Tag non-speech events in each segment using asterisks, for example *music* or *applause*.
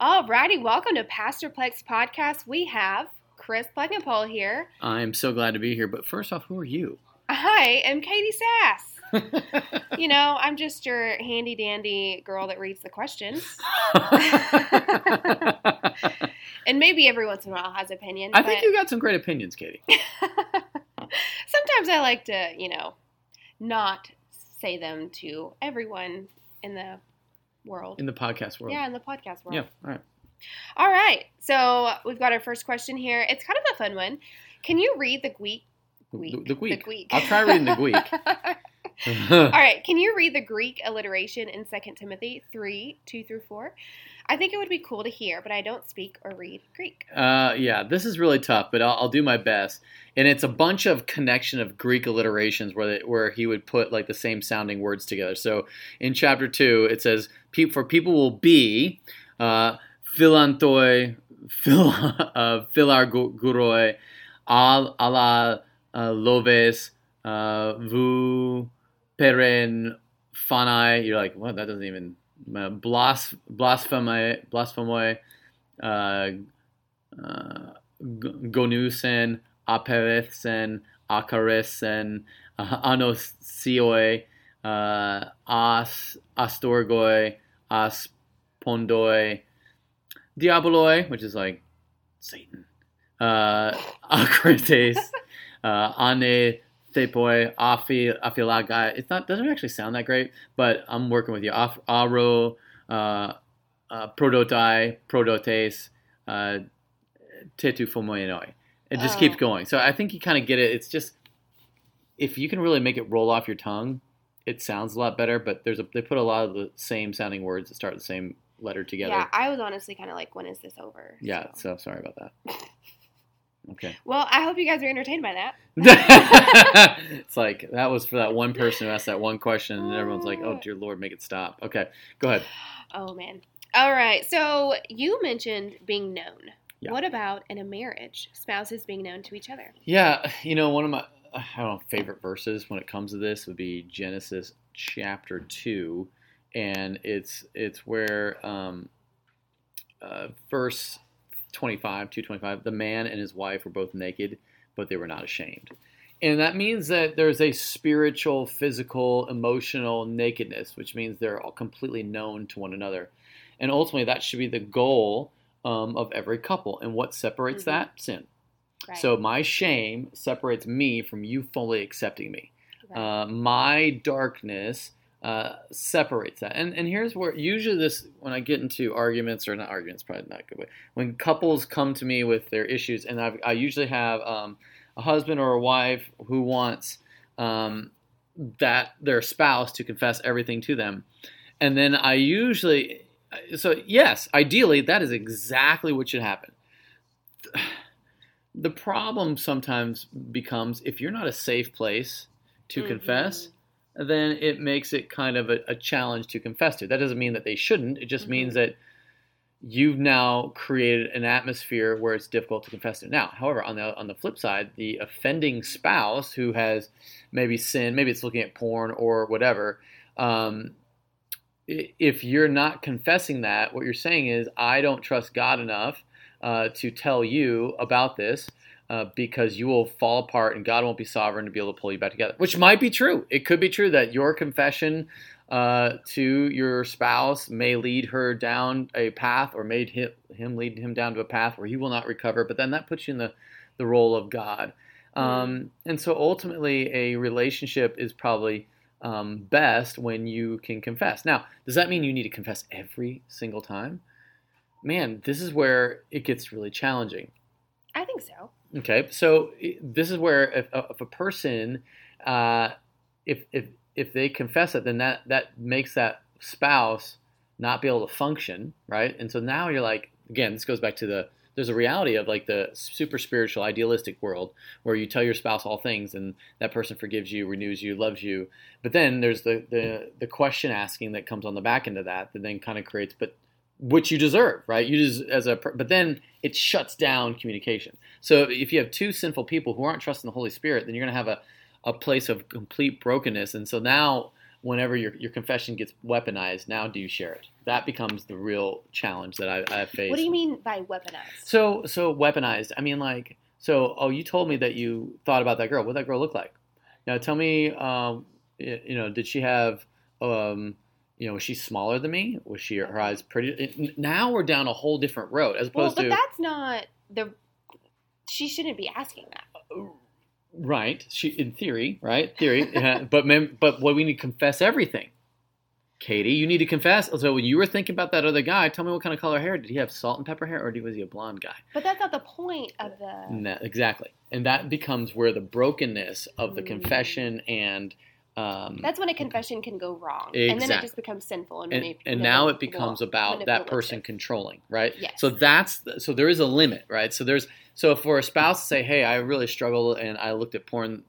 Alrighty, welcome to Pastor Plex Podcast. We have Chris Plekenpole here. I'm so glad to be here. But first off, who are you? Hi, I'm Katie Sass. *laughs* you know, I'm just your handy dandy girl that reads the questions. *laughs* and maybe every once in a while has opinion. I think you got some great opinions, Katie. *laughs* Sometimes I like to, you know, not say them to everyone in the world. In the podcast world. Yeah, in the podcast world. Yeah, all right. All right. So we've got our first question here. It's kind of a fun one. Can you read the Greek? The, the Greek. The Greek. I'll try reading the Greek. *laughs* All right. Can you read the Greek alliteration in Second Timothy 3 2 through 4? I think it would be cool to hear, but I don't speak or read Greek. Uh, yeah, this is really tough, but I'll, I'll, do my best. And it's a bunch of connection of Greek alliterations where they, where he would put like the same sounding words together. So in chapter two, it says, "For people will be uh, philantoi, phil, *laughs* uh, philarguroi, al uh, loves, vu peren fanai." You're like, what? That doesn't even blas, blasphemy, blasphemy, uh, uh, gonusen, aperesen, akaresen, uh, anosioi, uh, as, astorgoi, aspondoi, diaboloi, which is like Satan, uh, *laughs* acrites, uh, ane Thepoi, Afi, Afilagai. It's not doesn't actually sound that great, but I'm working with you. Af, Aro, uh, uh, Prodotai, Prodotes, uh, Tetu Fomoyenoi. It just oh. keeps going. So I think you kind of get it. It's just if you can really make it roll off your tongue, it sounds a lot better. But there's a they put a lot of the same sounding words that start the same letter together. Yeah, I was honestly kind of like, when is this over? Yeah, so, so sorry about that. *laughs* Okay. Well, I hope you guys are entertained by that. *laughs* *laughs* it's like that was for that one person who asked that one question, and everyone's like, "Oh dear Lord, make it stop." Okay, go ahead. *gasps* Oh man. All right. So you mentioned being known. Yeah. What about in a marriage, spouses being known to each other? Yeah, you know, one of my I don't know favorite verses when it comes to this would be Genesis chapter two, and it's it's where um, uh, verse 25, 225, the man and his wife were both naked, but they were not ashamed. And that means that there's a spiritual, physical, emotional nakedness, which means they're all completely known to one another. And ultimately, that should be the goal um, of every couple. And what separates mm-hmm. that? Sin. Right. So my shame separates me from you fully accepting me. Right. Uh, my darkness uh, separates that. And and here's where usually this when I get into arguments or not arguments, probably not a good way. When couples come to me with their issues, and I've, i usually have um, a husband or a wife who wants um, that their spouse to confess everything to them, and then I usually so yes, ideally that is exactly what should happen. *sighs* The problem sometimes becomes if you're not a safe place to mm-hmm. confess then it makes it kind of a, a, challenge to confess to. That doesn't mean that they shouldn't. It just mm-hmm. means that you've now created an atmosphere where it's difficult to confess to. Now, however, on the on the flip side, the offending spouse who has maybe sinned, maybe it's looking at porn or whatever. Um, if you're not confessing that, what you're saying is, I don't trust God enough uh, to tell you about this uh, because you will fall apart and God won't be sovereign to be able to pull you back together, which might be true. It could be true that your confession uh, to your spouse may lead her down a path or made him, him lead him down to a path where he will not recover, but then that puts you in the, the role of God. Um, and so ultimately, a relationship is probably um, best when you can confess. Now, does that mean you need to confess every single time? Man, this is where it gets really challenging. I think so. Okay, so this is where if, uh, if a person, uh, if if if they confess it, then that that makes that spouse not be able to function, right? And so now you're like, again, this goes back to the there's a reality of like the super spiritual idealistic world where you tell your spouse all things and that person forgives you renews you loves you but then there's the the, the question asking that comes on the back end of that that then kind of creates but which you deserve, right? You just as a but then it shuts down communication. So if you have two sinful people who aren't trusting the Holy Spirit, then you're going to have a a place of complete brokenness. And so now whenever your your confession gets weaponized, now do you share it? That becomes the real challenge that I, I have. What do you mean by weaponized? So so weaponized. I mean like so. Oh, you told me that you thought about that girl. What did that girl look like? Now tell me. Um, you know, did she have um, you know, was she smaller than me? Was she her eyes pretty? Now we're down a whole different road as opposed to Well, but to But that's not the. She shouldn't be asking that. right. She in theory, right? Theory, *laughs* yeah, but mem- but what we need to confess everything. Katie, you need to confess. So when you were thinking about that other guy, tell me what kind of color hair did he have? Salt and pepper hair, or was he a blonde guy? But that's not the point of the. No, exactly, and that becomes where the brokenness of the Mm. confession and um, That's when a confession can go wrong, and then it just becomes sinful and and, and now it becomes about that person controlling, right? Yes. So that's the- so there is a limit, right? So there's so for a spouse to say, "Hey, I really struggle, and I looked at porn."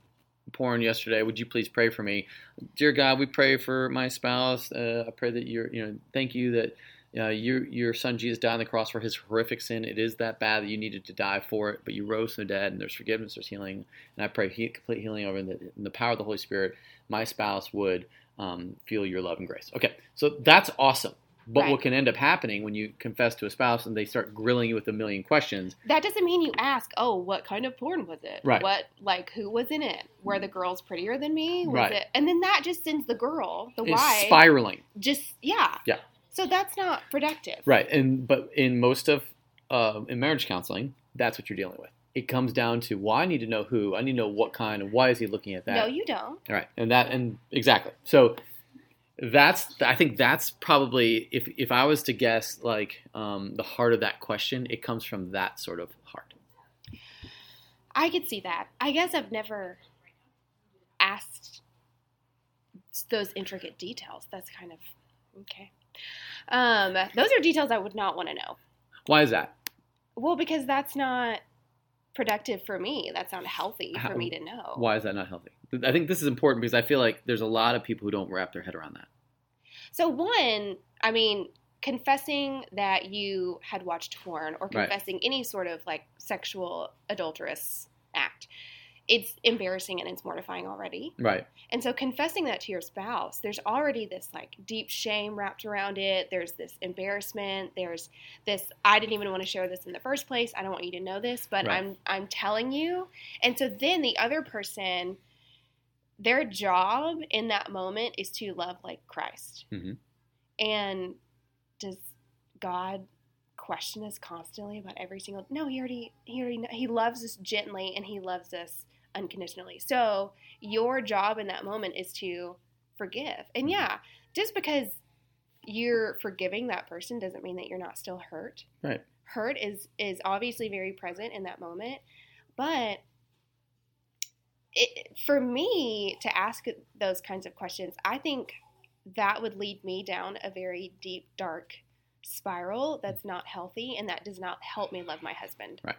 Porn yesterday. Would you please pray for me, dear God? We pray for my spouse. Uh, I pray that you're, you know, thank you that uh, your your son Jesus died on the cross for his horrific sin. It is that bad that you needed to die for it, but you rose from the dead, and there's forgiveness, there's healing, and I pray he, complete healing over in the, in the power of the Holy Spirit. My spouse would um, feel your love and grace. Okay, so that's awesome. But Right. what can end up happening when you confess to a spouse and they start grilling you with a million questions? That doesn't mean you ask, oh, what kind of porn was it? Right. What, like, who was in it? Were the girls prettier than me? Was Right. it? And then that just sends the girl, the It's wife, spiraling, just, yeah. Yeah. So that's not productive. right? And but in most of uh, in marriage counseling, that's what you're dealing with. It comes down to well, I need to know who, I need to know what kind, and why is he looking at that? No, you don't. All right, and that and exactly. So that's I think that's probably if if I was to guess like um, the heart of that question, it comes from that sort of heart. I could see that. I guess I've never asked those intricate details. That's kind of okay. Um, those are details I would not want to know. Why is that? Well, because that's not productive for me. That's not healthy for How- me to know. Why is that not healthy? I think this is important because I feel like there's a lot of people who don't wrap their head around that. So one, I mean, confessing that you had watched porn or Right. confessing any sort of like sexual adulterous act, it's embarrassing and it's mortifying already. Right. And so confessing that to your spouse, there's already this like deep shame wrapped around it. There's this embarrassment. There's this I didn't even want to share this in the first place. I don't want you to know this, but Right. I'm I'm telling you. And so then the other person their job in that moment is to love like Christ. Mhm. And does God question us constantly about every single No, he already he already he loves us gently and he loves us unconditionally. So your job in that moment is to forgive. And yeah, just because you're forgiving that person doesn't mean that you're not still hurt. Right. Hurt is is obviously very present in that moment, but it, for me to ask those kinds of questions, I think that would lead me down a very deep, dark spiral that's not healthy and that does not help me love my husband. Right.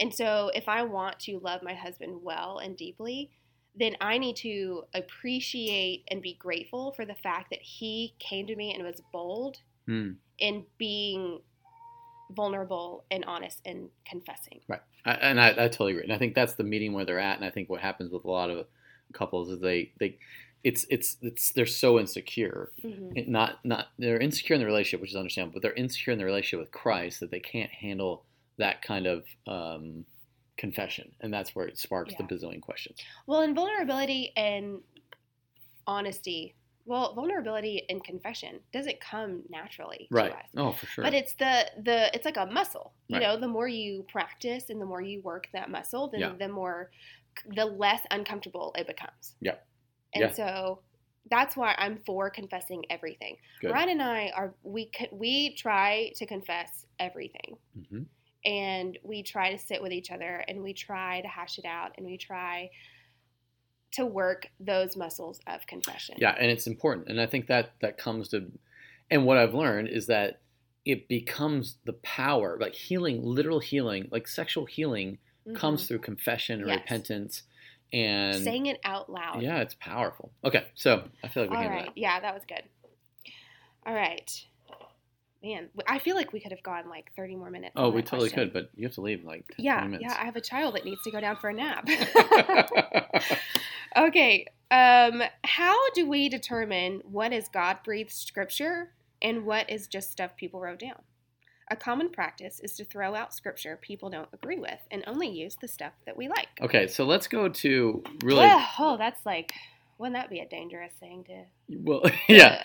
And so, if I want to love my husband well and deeply, then I need to appreciate and be grateful for the fact that he came to me and was bold Hmm. in being vulnerable and honest and confessing. Right. I, and I, I totally agree. And I think that's the meeting where they're at. And I think what happens with a lot of couples is they they it's it's it's they're so insecure. Mhm. Not not they're insecure in the relationship, which is understandable, but they're insecure in the relationship with Christ that they can't handle that kind of um, confession, and that's where it sparks Yeah. the bazillion questions. Well, in vulnerability and honesty, well, vulnerability and confession doesn't come naturally Right. to us. Oh, for sure. But it's the the it's like a muscle. You Right. know, the more you practice and the more you work that muscle, then Yeah. the more the less uncomfortable it becomes. Yeah. And Yeah. so that's why I'm for confessing everything. Good. Ryan and I are we we try to confess everything. hmm and we try to sit with each other and we try to hash it out and we try to work those muscles of confession. Yeah, and it's important, and I think that that comes to, and what I've learned is that it becomes the power, like healing, literal healing, like sexual healing, Mhm. comes through confession and Yes. repentance, and saying it out loud. yeah, it's powerful. Okay, so I feel like we All right. Yeah, that was good. All right. Man, I feel like we could have gone like 30 more minutes. Oh, we totally question. could, but you have to leave like 10, Yeah, minutes. yeah. I have a child that needs to go down for a nap. *laughs* Okay. Um, how do we determine what is God breathed scripture and what is just stuff people wrote down? A common practice is to throw out scripture people don't agree with and only use the stuff that we like. Okay, so let's go to really. Oh, that's like, wouldn't that be a dangerous thing to? Well, *laughs* yeah.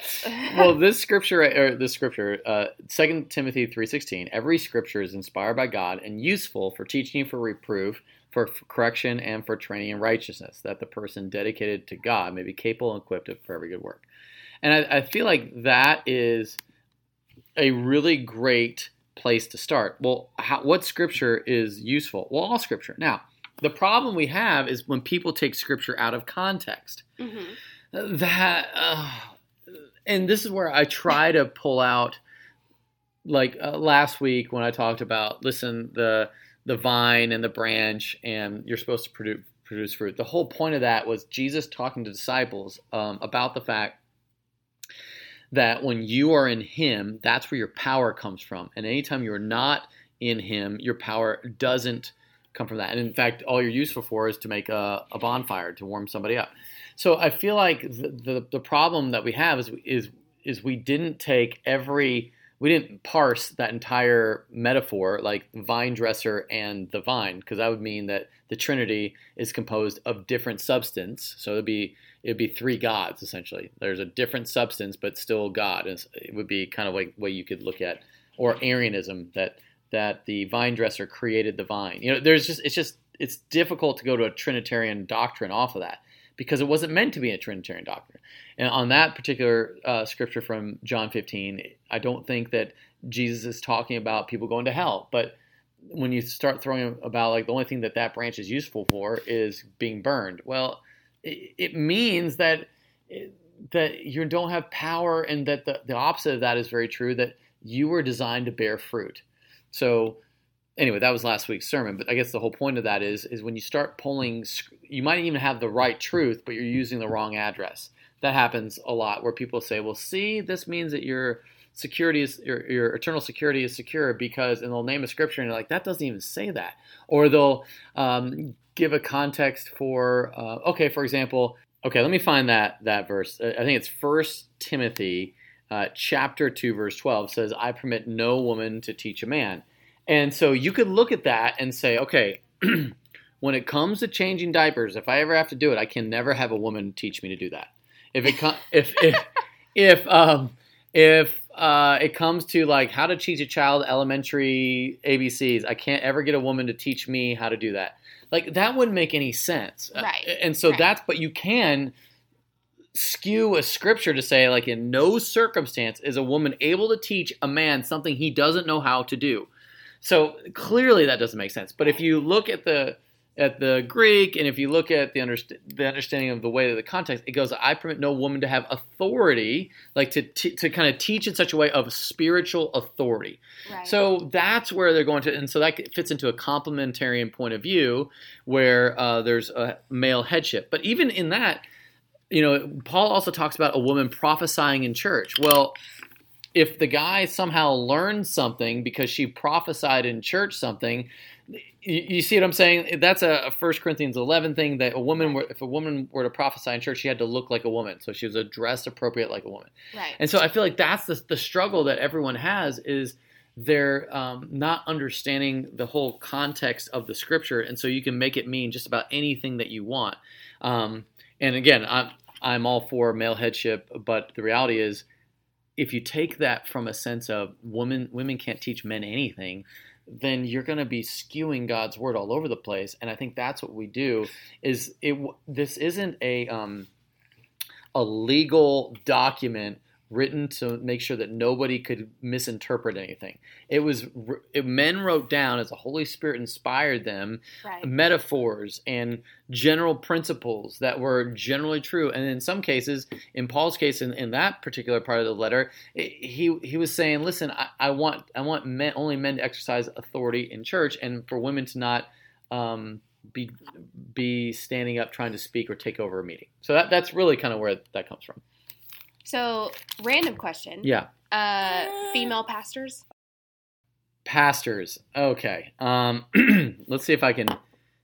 well, this *laughs* scripture or this scripture, uh, Second Timothy three sixteen. Every scripture is inspired by God and useful for teaching, for reproof, for correction, and for training in righteousness, that the person dedicated to God may be capable and equipped for every good work. And I, I feel like that is a really great place to start. Well, how, what scripture is useful? Well, all scripture. Now, the problem we have is when people take scripture out of context. Mm-hmm. That, uh, and this is where I try to pull out, like uh, last week when I talked about, listen, the the vine and the branch, and you're supposed to produce produce fruit. The whole point of that was Jesus talking to disciples um, about the fact that when you are in Him, that's where your power comes from. And anytime you're not in Him, your power doesn't come from that. And in fact, all you're useful for is to make a, a bonfire to warm somebody up. So I feel like the, the, the problem that we have is is is we didn't take every we didn't parse that entire metaphor like vine dresser and the vine because that would mean that the trinity is composed of different substance so it'd be it'd be three gods essentially there's a different substance but still god it would be kind of like way you could look at or arianism that that the vine dresser created the vine you know there's just it's just it's difficult to go to a trinitarian doctrine off of that because it wasn't meant to be a Trinitarian doctrine. And on that particular uh, scripture from John 15, I don't think that Jesus is talking about people going to hell. But when you start throwing about like the only thing that that branch is useful for is being burned, well, it, it means that that you don't have power, and that the, the opposite of that is very true. That you were designed to bear fruit. So anyway, that was last week's sermon. But I guess the whole point of that is is when you start pulling, you might even have the right truth, but you're using the wrong address. That happens a lot, where people say, "Well, see, this means that your security is your, your eternal security is secure because," and they'll name a scripture, and you're like, "That doesn't even say that," or they'll um, give a context for, uh, okay, for example, okay, let me find that that verse. I think it's First Timothy. Uh, chapter 2 verse 12 says i permit no woman to teach a man and so you could look at that and say, okay, *clears throat* when it comes to changing diapers, if I ever have to do it, I can never have a woman teach me to do that. If it com- if if *laughs* if um if uh, it comes to like how to teach a child elementary ABCs, I can't ever get a woman to teach me how to do that. Like that wouldn't make any sense. Right. And so right. that's but you can skew a scripture to say like in no circumstance is a woman able to teach a man something he doesn't know how to do. So clearly that doesn't make sense. But if you look at the at the Greek and if you look at the, underst- the understanding of the way of the context, it goes, I permit no woman to have authority, like to, t- to kind of teach in such a way of spiritual authority. Right. So that's where they're going to, and so that fits into a complementarian point of view where uh, there's a male headship. But even in that, you know, Paul also talks about a woman prophesying in church. Well, if the guy somehow learned something because she prophesied in church something, you, you see what I'm saying? That's a, a 1 Corinthians 11 thing that a woman, were, if a woman were to prophesy in church, she had to look like a woman. So she was dressed appropriate like a woman. Right. And so I feel like that's the, the struggle that everyone has is they're um, not understanding the whole context of the scripture. And so you can make it mean just about anything that you want. Um, and again, I'm, I'm all for male headship, but the reality is if you take that from a sense of women women can't teach men anything then you're going to be skewing God's word all over the place. And I think that's what we do is it this isn't a um, a legal document written to make sure that nobody could misinterpret anything. It was it, men wrote down as the Holy Spirit inspired them right. metaphors and general principles that were generally true. And in some cases, in Paul's case, in, in that particular part of the letter, it, he he was saying, "Listen, I, I want I want men, only men to exercise authority in church, and for women to not." Um, be be standing up trying to speak or take over a meeting. So that, that's really kind of where that comes from. So, random question. Yeah. Uh, female pastors. Pastors. Okay. Um, *clears throat* let's see if I can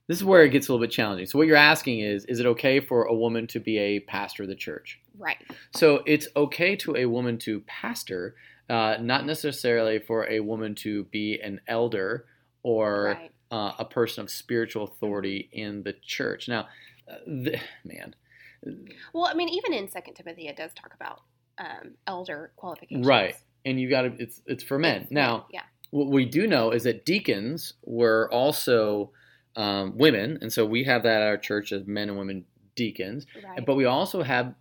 this is where it gets a little bit challenging. So what you're asking is, is it okay for a woman to be a pastor of the church? Right. So it's okay to a woman to pastor, uh, not necessarily for a woman to be an elder or right. uh, a person of spiritual authority in the church. Now, uh, the, man, Well, I mean, even in Second Timothy, it does talk about um, elder qualifications. right, and you got to it's it's for men. It's Now, yeah. what we do know is that deacons were also um, women, and so we have that at our church as men and women deacons. Right. But we also have,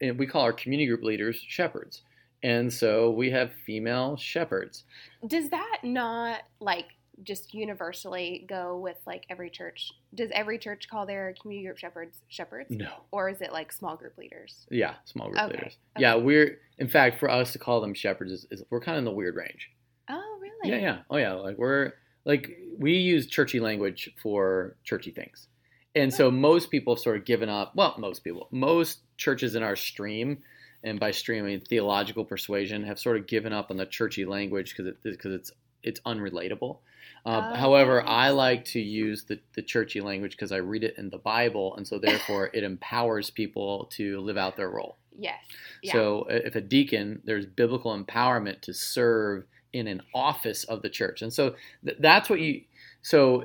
and we call our community group leaders shepherds. And so we have female shepherds. Does that not like just universally go with like every church? Does every church call their community group shepherds shepherds, No. or is it like small group leaders? Yeah, small group Okay, leaders. okay. Yeah, we're, in fact, for us to call them shepherds, is, is we're kind of in the weird range. Oh, really? Yeah, yeah. Oh, yeah. Like we're, like, we use churchy language for churchy things. And so oh. most people have sort of given up. Well, most people, most churches in our stream, and by stream I mean theological persuasion, have sort of given up on the churchy language because it, because it's it's unrelatable. Uh, Oh, however, I like to use the, the churchy language because I read it in the Bible, and so therefore *laughs* it empowers people to live out their role. Yes. Yeah. So if a deacon, there's biblical empowerment to serve in an office of the church, and so th- that's what you. So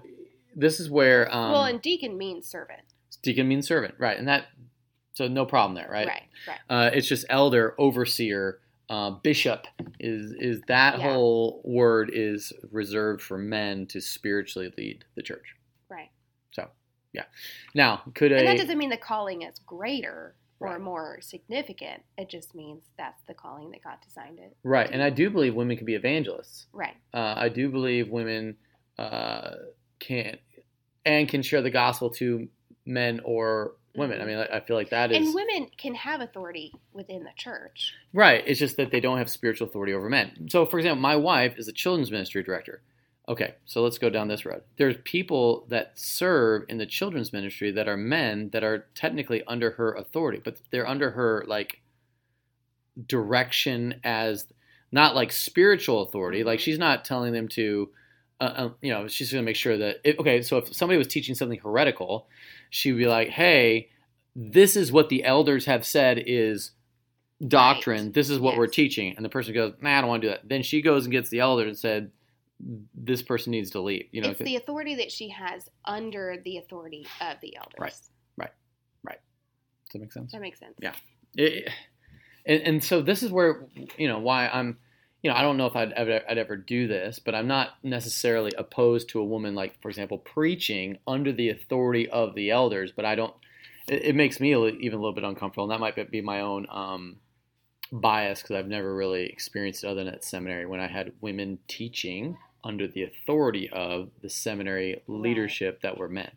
this is where um, well, and deacon means servant. deacon means servant, right? And that so no problem there, right? Right. Right. Uh, it's just elder, overseer, uh, bishop is is that Yeah. whole word is reserved for men to spiritually lead the church. Right. So yeah. Now could a And that doesn't mean the calling is greater or more significant. It just means that's the calling that God designed it. right? And I do believe women can be evangelists. Right. Uh, I do believe women uh, can and can share the gospel to men or women. I mean, I I feel like that is And women can have authority within the church. right. It's just that they don't have spiritual authority over men. So, for example, my wife is a children's ministry director. Okay, so let's go down this road. There's people that serve in the children's ministry that are men that are technically under her authority, but they're under her like direction as not like spiritual authority. Like Mhm. she's not telling them to, uh, uh, you know, she's going to make sure that. It, okay, so if somebody was teaching something heretical, she would be like, "Hey, this is what the elders have said is doctrine. Right. This is what we're teaching." And the person goes, "Nah, I don't want to do that." Then she goes and gets the elder and said, "This person needs to leave." You know, it's the authority that she has under the authority of the elders. Right, right, right. does that make sense? That makes sense. Yeah. It, and, and so this is where you know why I'm you know I don't know if I'd ever I'd ever do this, but I'm not necessarily opposed to a woman like for example preaching under the authority of the elders, but I don't. It, it makes me even a little bit uncomfortable, and that might be my own um, bias because I've never really experienced it other than at seminary when I had women teaching under the authority of the seminary leadership that were men.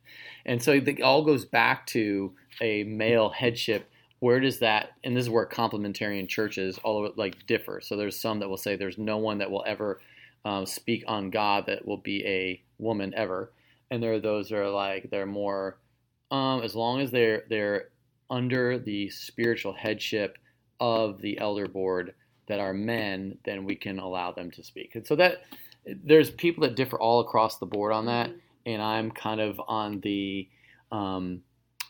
And so it all goes back to a male headship. Where does that, and this is where complementarian churches all over like differ. So there's some that will say there's no one that will ever um, speak on God that will be a woman ever, and there are those that are like they're more, um, as long as they're they're under the spiritual headship of the elder board that are men, then we can allow them to speak. And so that there's people that differ all across the board on that Mhm. and I'm kind of on the um,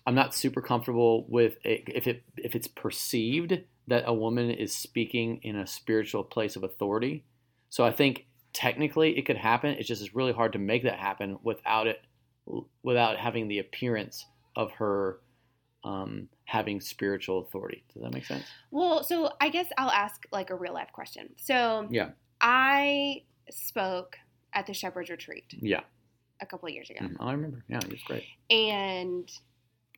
I'm not super comfortable with it, if it if it's perceived that a woman is speaking in a spiritual place of authority. So I think technically it could happen. It's just it's really hard to make that happen without it without having the appearance of her um, having spiritual authority. Does that make sense? Well, so I guess I'll ask like a real life question. So Yeah. I spoke at the Shepherd's Retreat Yeah. a couple of years ago. Oh, I remember. Yeah, it was great. and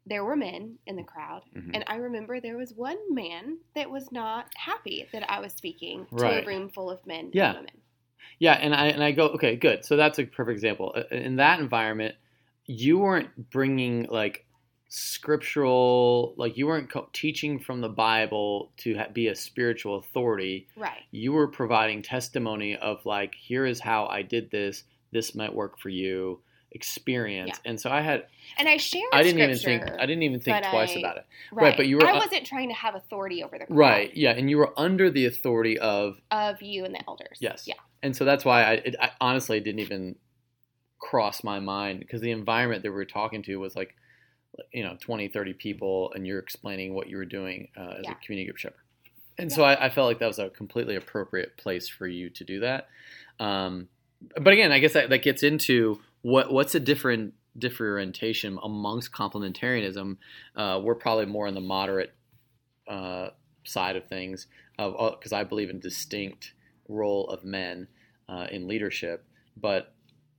there were men in the crowd, Mhm. and I remember there was one man that was not happy that I was speaking to a room full of men Yeah. and women. Yeah, and I and I go, okay, good. So that's a perfect example. Uh, In that environment, you weren't bringing like scriptural, like you weren't co- teaching from the Bible to ha- be a spiritual authority. Right. You were providing testimony of like, here is how I did this. This might work for you. Experience. Yeah. And so I had, And I shared. I didn't even think, I didn't even think twice I- about it. Right. right, but you were- I wasn't trying to have authority over the crowd Right. Yeah, and you were under the authority of of you and the elders. Yes. Yeah. and so that's why I, it, I honestly didn't even cross my mind because the environment that we were talking to was like, you know, 20, 30 people, and you're explaining what you were doing uh, as Yeah. a community group shepherd. And Yeah. so I, I felt like that was a completely appropriate place for you to do that. Um, but again, I guess that, that gets into what what's a different differentiation amongst complementarianism. Uh, we're probably more on the moderate uh, side of things because I believe in distinct role of men uh, in leadership, but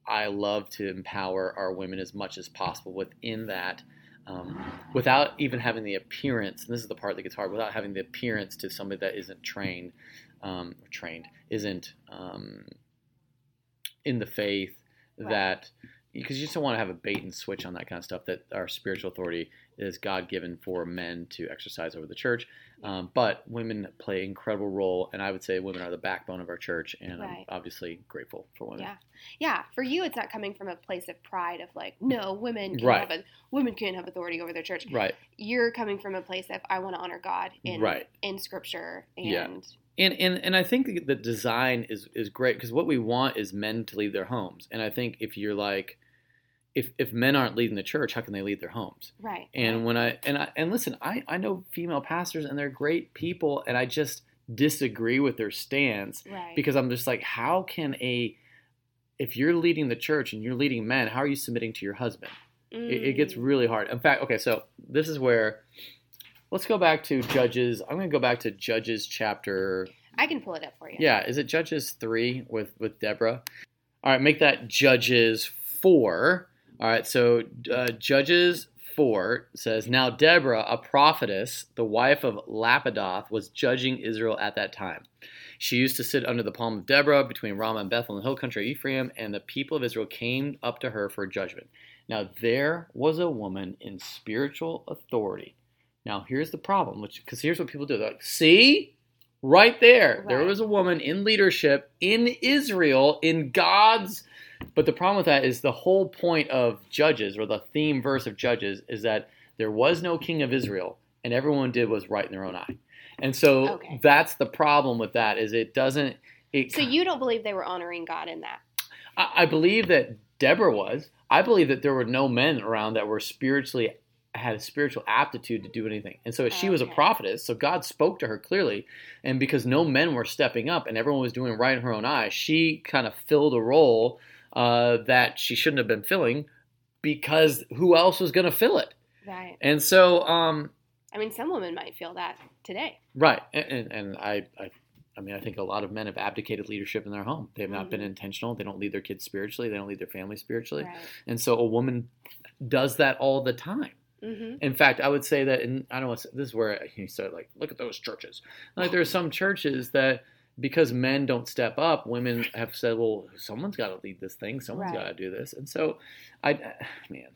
I love to empower our women as much as possible within that. Um, without even having the appearance, and this is the part that gets hard, without having the appearance to somebody that isn't trained, um, or trained, isn't um, in the faith, Right. that because you just don't want to have a bait and switch on that kind of stuff. That our spiritual authority is God given for men to exercise over the church, um, but women play an incredible role, and I would say women are the backbone of our church, and I'm obviously grateful for women. Yeah. Yeah, for you, it's not coming from a place of pride of like, no, women can't Right. have a, women can't have authority over their church. Right, You're coming from a place of I want to honor God in right. in Scripture and Yeah. And, and and I think the design is is great because what we want is men to leave their homes. And I think if you're like, if if men aren't leading the church, how can they lead their homes? right. And when I and I and listen, I I know female pastors and they're great people, and I just disagree with their stance right. because I'm just like, how can a if you're leading the church and you're leading men, how are you submitting to your husband? It, it gets Mm. really hard. In fact, okay, so this is where let's go back to Judges. I'm going to go back to Judges chapter I can pull it up for you. yeah, is it Judges three with with Deborah? All right, make that Judges four. All right, so uh, Judges four says now Deborah, a prophetess, the wife of Lapidoth, was judging Israel at that time. She used to sit under the palm of Deborah between Ramah and Bethel in the hill country of Ephraim, and the people of Israel came up to her for judgment. Now there was a woman in spiritual authority. Now here's the problem, which because here's what people do. They're like, see, right there, there was a woman in leadership in Israel in God's. But the problem with that is the whole point of Judges or the theme verse of Judges is that there was no king of Israel, and everyone did was right in their own eye. And so Okay. that's the problem with that is it doesn't. It, So you don't believe they were honoring God in that? I, I believe that Deborah was. I believe that there were no men around that were spiritually had a spiritual aptitude to do anything. And so she was a prophetess, so God spoke to her clearly. And because no men were stepping up and everyone was doing right in her own eyes, she kind of filled a role uh, that she shouldn't have been filling because who else was going to fill it? Right. And so, um, I mean, some women might feel that today. Right, and, and, and I, I, I mean, I think a lot of men have abdicated leadership in their home. They have not been Mhm. intentional. They don't lead their kids spiritually. They don't lead their family spiritually. Right. And so a woman does that all the time. Mm-hmm. In fact, I would say that, and I don't want to, this is where you start like, look at those churches. Like there are some churches that because men don't step up, women have said, well, someone's got to lead this thing. Someone's Right. got to do this. And so I, *sighs* man,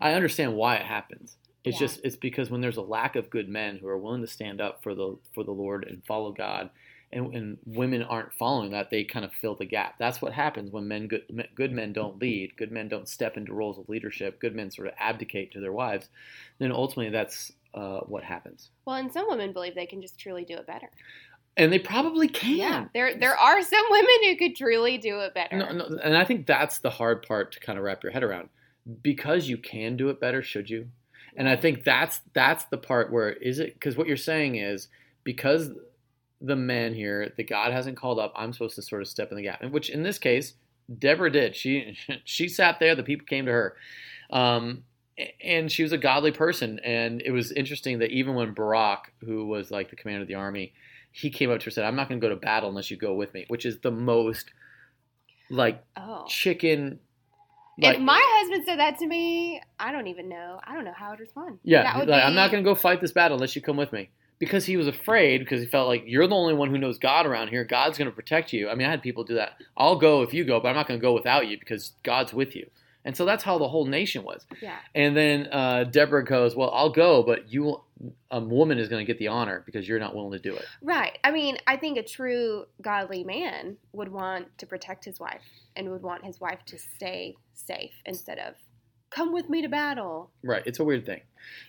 I understand why it happens. It's Yeah. just it's because when there's a lack of good men who are willing to stand up for the for the Lord and follow God, and, and women aren't following that, they kind of fill the gap. That's what happens when men good, men- good men don't lead, good men don't step into roles of leadership, good men sort of abdicate to their wives. Then ultimately, that's uh, what happens, Well, and some women believe they can just truly do it better. and they probably can. Yeah, there there are some women who could truly do it better. No, no, and I think that's the hard part to kind of wrap your head around. Because you can do it better, should you? And I think that's that's the part where is it because what you're saying is because the man here that God hasn't called up, I'm supposed to sort of step in the gap. Which in this case, Deborah did. She *laughs* she sat there, the people came to her. Um, and she was a godly person. And it was interesting that even when Barak, who was like the commander of the army, he came up to her and said, I'm not going to go to battle unless you go with me, which is the most like oh, chicken. Like, if my husband said that to me, I don't even know. I don't know how I'd respond. yeah, like, I'm not going to go fight this battle unless you come with me. Because he was afraid, because he felt like you're the only one who knows God around here. God's going to protect you. I mean, I had people do that. I'll go if you go, but I'm not going to go without you because God's with you. And so that's how the whole nation was. Yeah, And then uh, Deborah goes, "Well, I'll go, but you, a woman, is going to get the honor because you're not willing to do it." right. I mean, I think a true godly man would want to protect his wife and would want his wife to stay safe instead of come with me to battle. Right. It's a weird thing.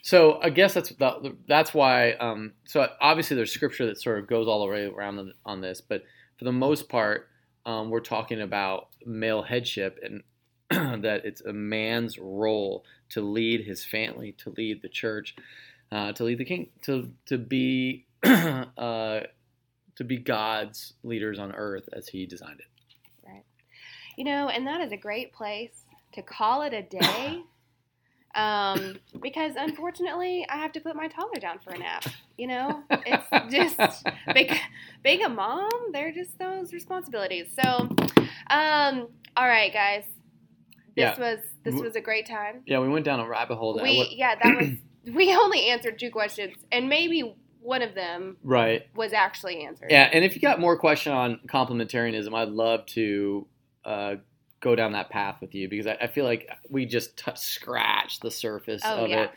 So I guess that's the, that's why. Um, so obviously there's scripture that sort of goes all the way around on, on this, but for the most part, um, we're talking about male headship and *clears throat* that it's a man's role to lead his family, to lead the church, uh, to lead the king, to to be *clears throat* uh, to be God's leaders on earth as He designed it. Right. You know, and that is a great place to call it a day. Um, because unfortunately, I have to put my toddler down for a nap. You know, it's *laughs* just being, being a mom. They're just those responsibilities. So, um, all right, guys, this Yeah. was this was a great time. Yeah, we went down a rabbit hole. That We yeah, that was *clears throat* we only answered two questions, and maybe one of them right. was actually answered. Yeah, and if you got more question on complementarianism, I'd love to uh, go down that path with you because I, I feel like we just t- scratched the surface Oh, of yeah. it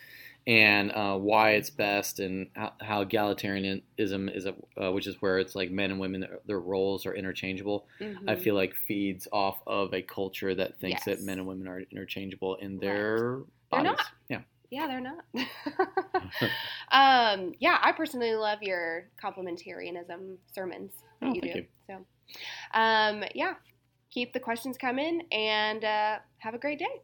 and uh, why it's best and how, how egalitarianism is, a, uh, which is where it's like men and women, their, roles are interchangeable. Mhm. I feel like feeds off of a culture that thinks Yes. that men and women are interchangeable in their They're bodies. not. Yeah. Yeah, they're not. *laughs* *laughs* um, yeah, I personally love your complementarianism sermons that Oh, you do. you. So, um, yeah, keep the questions coming and uh, have a great day.